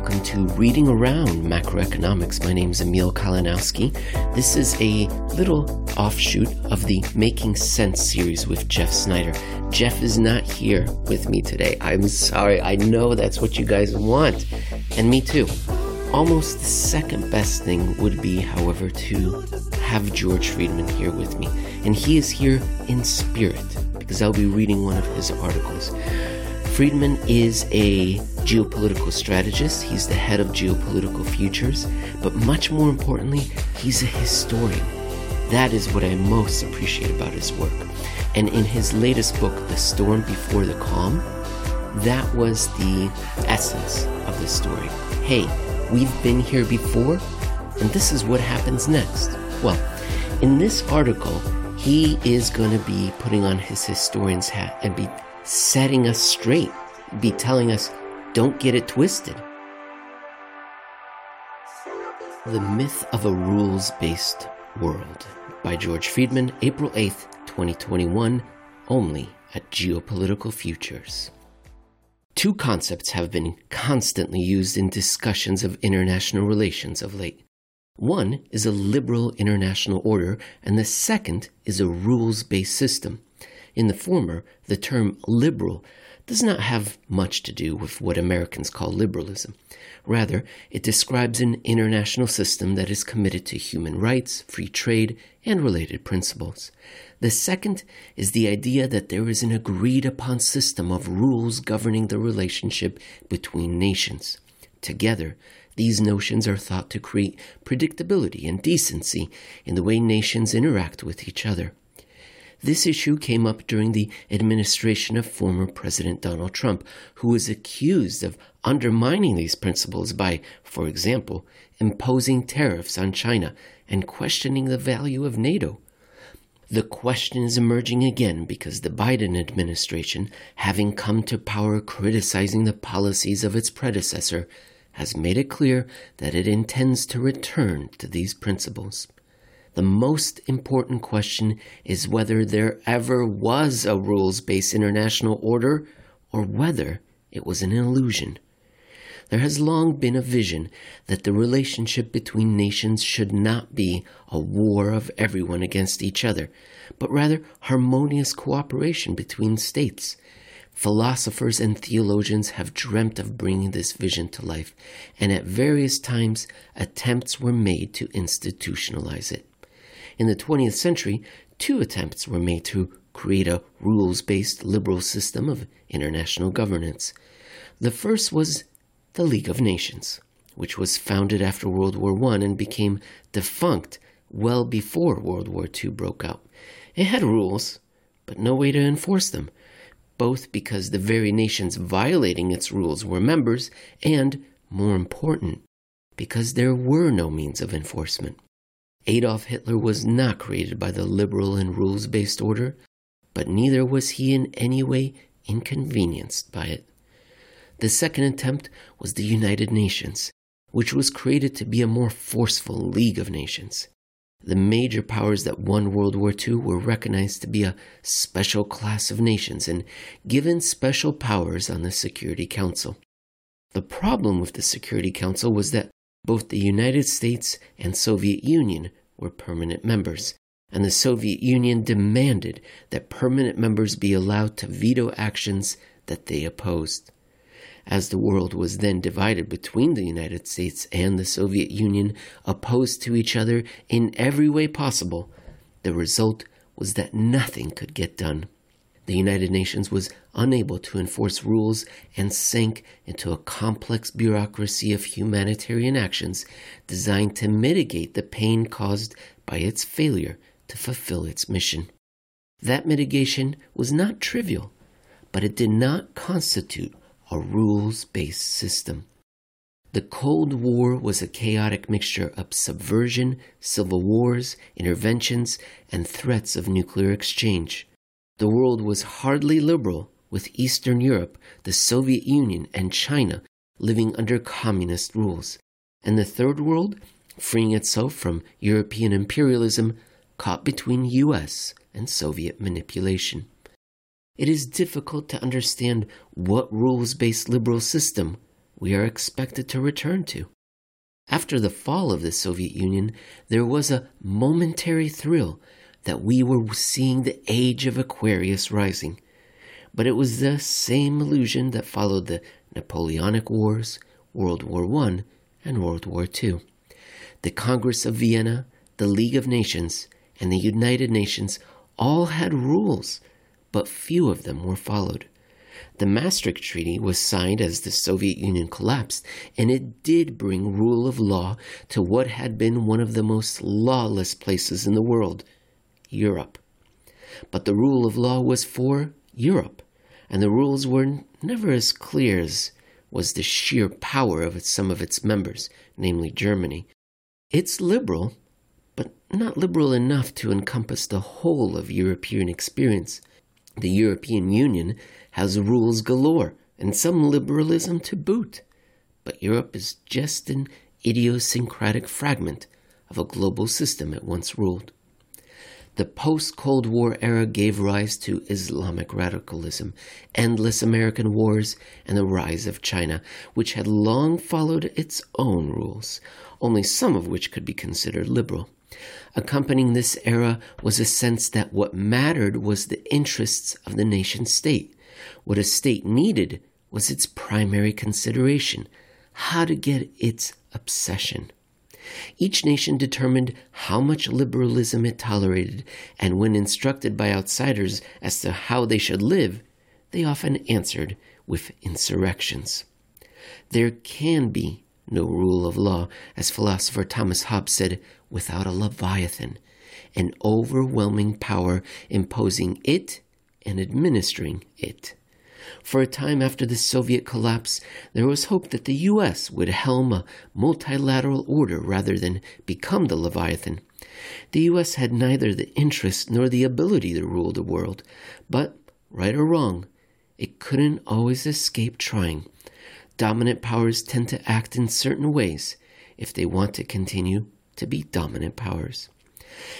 welcome to Reading Around Macroeconomics. My name is Emil Kalinowski. This is a little offshoot of the Making Sense series with Jeff Snider. Jeff is not here with me today. I'm sorry. I know that's what you guys want, and me too. Almost the second best thing would be, however, to have George Friedman here with me. And he is here in spirit because I'll be reading one of his articles. Friedman is a geopolitical strategist. He's the head of geopolitical futures. But much more importantly, he's a historian. That is what I most appreciate about his work. And in his latest book, The Storm Before the Calm, that was the essence of the story. Hey, we've been here before, and this is what happens next. Well, in this article, he is going to be putting on his historian's hat and be setting us straight, be telling us, don't get it twisted. The Myth of a Rules Based World by George Friedman, April 8th, 2021, only at Geopolitical Futures. Two concepts have been constantly used in discussions of international relations of late. One is a liberal international order, and the second is a rules based system. In the former, the term liberal does not have much to do with what Americans call liberalism. Rather, it describes an international system that is committed to human rights, free trade, and related principles. The second is the idea that there is an agreed upon system of rules governing the relationship between nations. Together, these notions are thought to create predictability and decency in the way nations interact with each other. This issue came up during the administration of former President Donald Trump, who was accused of undermining these principles by, for example, imposing tariffs on China and questioning the value of NATO. The question is emerging again because the Biden administration, having come to power criticizing the policies of its predecessor, has made it clear that it intends to return to these principles. The most important question is whether there ever was a rules based international order or whether it was an illusion. There has long been a vision that the relationship between nations should not be a war of everyone against each other, but rather harmonious cooperation between states. Philosophers and theologians have dreamt of bringing this vision to life, and at various times attempts were made to institutionalize it. In the 20th century, two attempts were made to create a rules based liberal system of international governance. The first was the League of Nations, which was founded after World War I and became defunct well before World War II broke out. It had rules, but no way to enforce them, both because the very nations violating its rules were members, and, more important, because there were no means of enforcement. Adolf Hitler was not created by the liberal and rules based order, but neither was he in any way inconvenienced by it. The second attempt was the United Nations, which was created to be a more forceful League of Nations. The major powers that won World War II were recognized to be a special class of nations and given special powers on the Security Council. The problem with the Security Council was that both the United States and Soviet Union were permanent members, and the Soviet Union demanded that permanent members be allowed to veto actions that they opposed. As the world was then divided between the United States and the Soviet Union, opposed to each other in every way possible, the result was that nothing could get done the United Nations was unable to enforce rules and sank into a complex bureaucracy of humanitarian actions designed to mitigate the pain caused by its failure to fulfill its mission. That mitigation was not trivial, but it did not constitute a rules based system. The Cold War was a chaotic mixture of subversion, civil wars, interventions, and threats of nuclear exchange the world was hardly liberal, with Eastern Europe, the Soviet Union, and China living under communist rules, and the Third World, freeing itself from European imperialism, caught between US and Soviet manipulation. It is difficult to understand what rules based liberal system we are expected to return to. After the fall of the Soviet Union, there was a momentary thrill that we were seeing the age of Aquarius rising. But it was the same illusion that followed the Napoleonic Wars, World War I, and World War II. The Congress of Vienna, the League of Nations, and the United Nations all had rules, but few of them were followed. The Maastricht Treaty was signed as the Soviet Union collapsed, and it did bring rule of law to what had been one of the most lawless places in the world Europe. But the rule of law was for Europe, and the rules were never as clear as was the sheer power of some of its members, namely Germany. It's liberal, but not liberal enough to encompass the whole of European experience. The European Union has rules galore, and some liberalism to boot. But Europe is just an idiosyncratic fragment of a global system it once ruled. The post Cold War era gave rise to Islamic radicalism, endless American wars, and the rise of China, which had long followed its own rules, only some of which could be considered liberal. Accompanying this era was a sense that what mattered was the interests of the nation state. What a state needed was its primary consideration how to get its obsession. Each nation determined how much liberalism it tolerated, and when instructed by outsiders as to how they should live, they often answered with insurrections. There can be no rule of law, as philosopher Thomas Hobbes said, without a Leviathan, an overwhelming power imposing it and administering it. For a time after the Soviet collapse, there was hope that the U.S. would helm a multilateral order rather than become the Leviathan. The U.S. had neither the interest nor the ability to rule the world, but, right or wrong, it couldn't always escape trying. Dominant powers tend to act in certain ways if they want to continue to be dominant powers.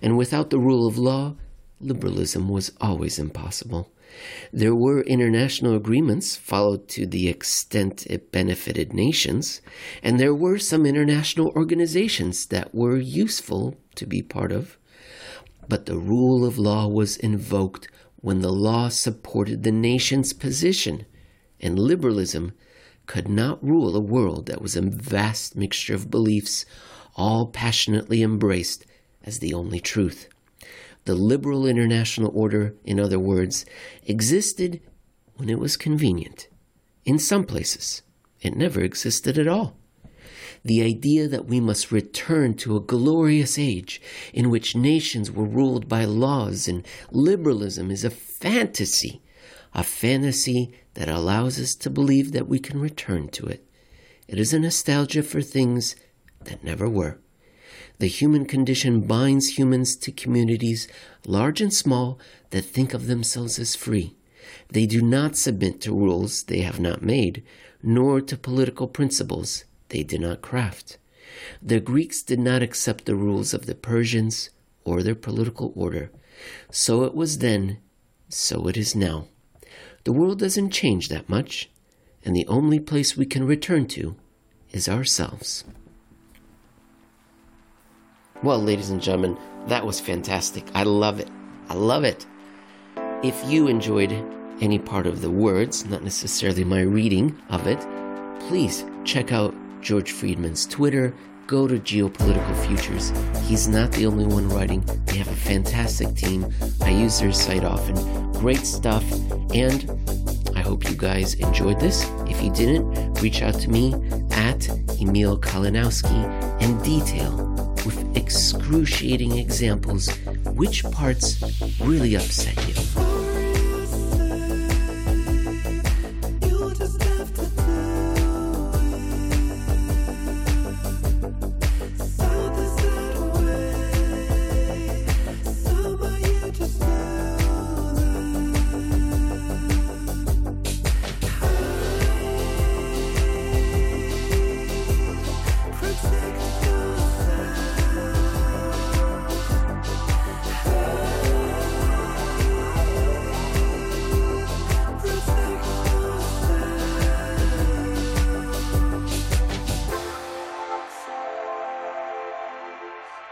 And without the rule of law, liberalism was always impossible. There were international agreements followed to the extent it benefited nations, and there were some international organizations that were useful to be part of. But the rule of law was invoked when the law supported the nation's position, and liberalism could not rule a world that was a vast mixture of beliefs, all passionately embraced as the only truth. The liberal international order, in other words, existed when it was convenient. In some places, it never existed at all. The idea that we must return to a glorious age in which nations were ruled by laws and liberalism is a fantasy, a fantasy that allows us to believe that we can return to it. It is a nostalgia for things that never were. The human condition binds humans to communities, large and small, that think of themselves as free. They do not submit to rules they have not made, nor to political principles they did not craft. The Greeks did not accept the rules of the Persians or their political order. So it was then, so it is now. The world doesn't change that much, and the only place we can return to is ourselves. Well, ladies and gentlemen, that was fantastic. I love it. I love it. If you enjoyed any part of the words, not necessarily my reading of it, please check out George Friedman's Twitter. Go to Geopolitical Futures. He's not the only one writing. They have a fantastic team. I use their site often. Great stuff. And I hope you guys enjoyed this. If you didn't, reach out to me at Emil Kalinowski and detail excruciating examples which parts really upset you.